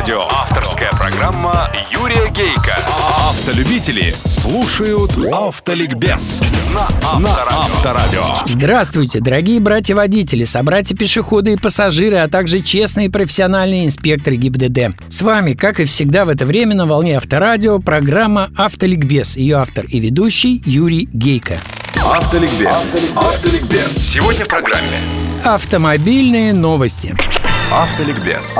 Авторадио. Авторская программа Юрия Гейка. Автолюбители слушают Автоликбез на Авторадио. Здравствуйте, дорогие братья-водители, собратья-пешеходы и пассажиры, а также честные и профессиональные инспекторы ГИБДД. С вами, как и всегда в это время, на волне Авторадио, программа «Автоликбез». Ее автор и ведущий Юрий Гейко. Автоликбез. Автоликбез. Сегодня в программе Автомобильные новости. Автоликбез.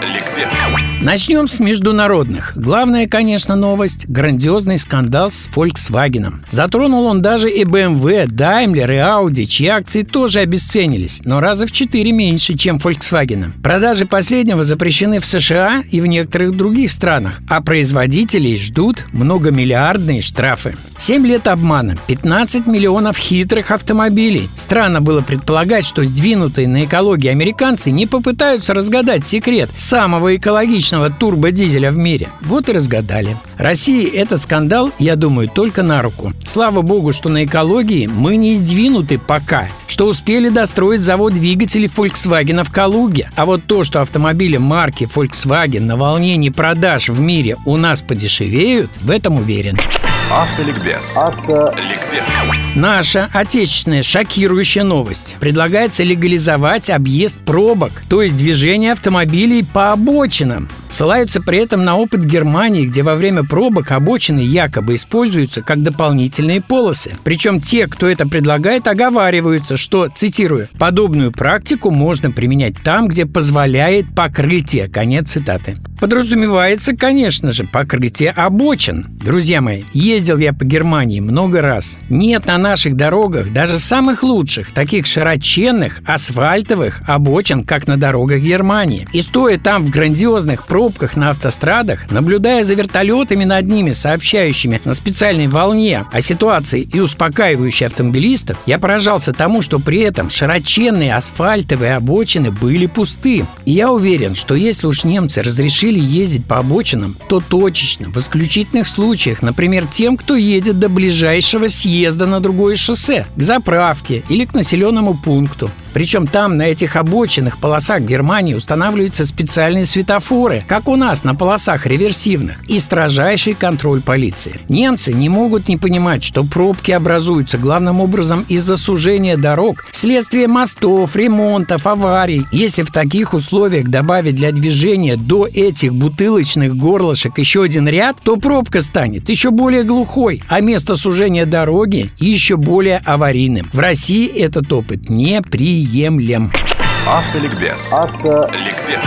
Ликбез. Начнем с международных. Главная, конечно, новость – грандиозный скандал с Volkswagen. Затронул он даже и BMW, Daimler и Audi, чьи акции тоже обесценились, но раза в четыре меньше, чем Volkswagen. Продажи последнего запрещены в США и в некоторых других странах, а производителей ждут многомиллиардные штрафы. 7 лет обмана, 15 миллионов хитрых автомобилей. Странно было предполагать, что сдвинутые на экологии американцы не попытаются разгадать секрет самого экологичного турбодизеля в мире. Вот и разгадали. России этот скандал, я думаю, только на руку. Слава богу, что на экологии мы не сдвинуты пока, что успели достроить завод двигателей Volkswagen в Калуге. А вот то, что автомобили марки Volkswagen на волне продаж в мире у нас подешевеют, в этом уверен. Автоликбез. Ликбез. Наша отечественная шокирующая новость. Предлагается легализовать объезд пробок, то есть движение автомобилей по обочинам. Ссылаются при этом на опыт Германии, где во время пробок обочины якобы используются как дополнительные полосы. Причем те, кто это предлагает, оговариваются, что, цитирую, «подобную практику можно применять там, где позволяет покрытие». Конец цитаты. Подразумевается, конечно же, покрытие обочин. Друзья мои, ездил я по Германии много раз. Нет на наших дорогах, даже самых лучших, таких широченных асфальтовых обочин, как на дорогах Германии. И стоя там в грандиозных пробках на автострадах, наблюдая за вертолетами над ними, сообщающими на специальной волне о ситуации и успокаивающей автомобилистов, я поражался тому, что при этом широченные асфальтовые обочины были пусты. И я уверен, что если уж немцы разрешили ездить по обочинам, то точечно, в исключительных случаях, например, тем, кто едет до ближайшего съезда на другое шоссе, к заправке или к населенному пункту. Причем там, на этих обочинах полосах Германии устанавливаются специальные светофоры, как у нас на полосах реверсивных, и строжайший контроль полиции. Немцы не могут не понимать, что пробки образуются главным образом из-за сужения дорог вследствие мостов, ремонтов, аварий. Если в таких условиях добавить для движения до этих бутылочных горлышек еще один ряд, то пробка станет еще более глухой, а место сужения дороги еще более аварийным. В России этот опыт неприемлем. Автоликбез. Ликбез.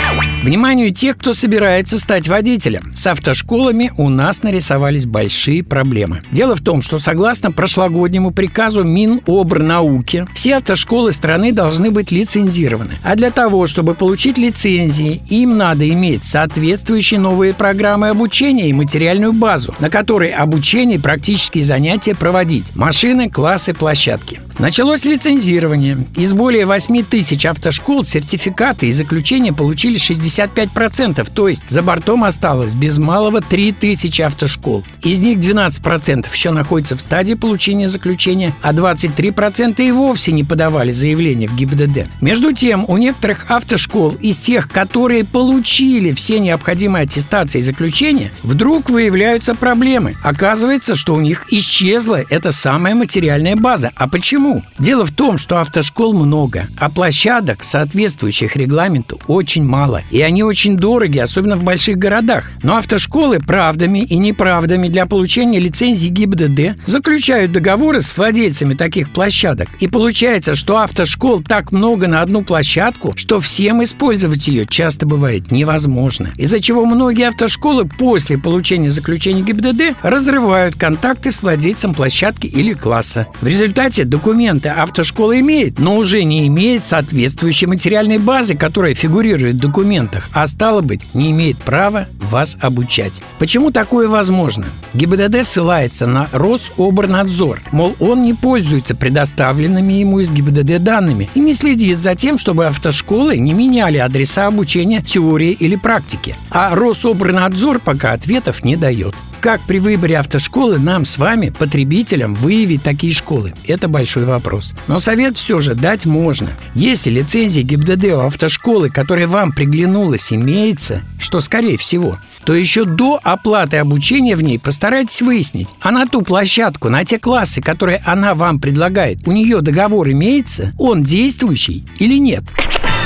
Вниманию тех, кто собирается стать водителем. С автошколами у нас нарисовались большие проблемы. Дело в том, что согласно прошлогоднему приказу Минобрнауки, все автошколы страны должны быть лицензированы. А для того, чтобы получить лицензии, им надо иметь соответствующие новые программы обучения и материальную базу, на которой обучение и практические занятия проводить. Машины, классы, площадки. Началось лицензирование. Из более 8 тысяч автошкол сертификаты и заключения получили 65%, то есть за бортом осталось без малого 3 тысячи автошкол. Из них 12% еще находятся в стадии получения заключения, а 23% и вовсе не подавали заявление в ГИБДД. Между тем, у некоторых автошкол из тех, которые получили все необходимые аттестации и заключения, вдруг выявляются проблемы. Оказывается, что у них исчезла эта самая материальная база. А почему? Дело в том, что автошкол много, а площадок, соответствующих регламенту, очень мало. И они очень дороги, особенно в больших городах. Но автошколы правдами и неправдами для получения лицензии ГИБДД заключают договоры с владельцами таких площадок. И получается, что автошкол так много на одну площадку, что всем использовать ее часто бывает невозможно. Из-за чего многие автошколы после получения заключения ГИБДД разрывают контакты с владельцем площадки или класса. В результате документы документы автошкола имеет, но уже не имеет соответствующей материальной базы, которая фигурирует в документах, а стало быть, не имеет права вас обучать. Почему такое возможно? ГИБДД ссылается на Рособорнадзор, мол, он не пользуется предоставленными ему из ГИБДД данными и не следит за тем, чтобы автошколы не меняли адреса обучения теории или практики. А Рособорнадзор пока ответов не дает. Как при выборе автошколы нам с вами, потребителям, выявить такие школы? Это большой вопрос. Но совет все же дать можно. Если лицензия ГИБДД у автошколы, которая вам приглянулась, имеется, что скорее всего, то еще до оплаты обучения в ней постарайтесь выяснить, а на ту площадку, на те классы, которые она вам предлагает, у нее договор имеется, он действующий или нет.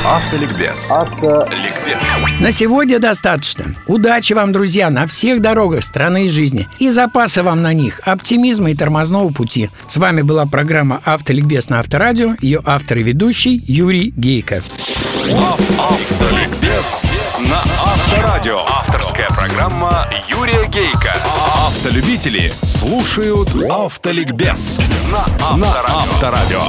Автоликбез. Автоликбез. На сегодня достаточно. Удачи вам, друзья, на всех дорогах страны и жизни. И запаса вам на них, оптимизма и тормозного пути. С вами была программа «Автоликбез» на Авторадио. Ее автор и ведущий Юрий Гейко. Автоликбез на Авторадио. Авторская программа Юрия Гейка. Автолюбители слушают Автоликбез на Авторадио.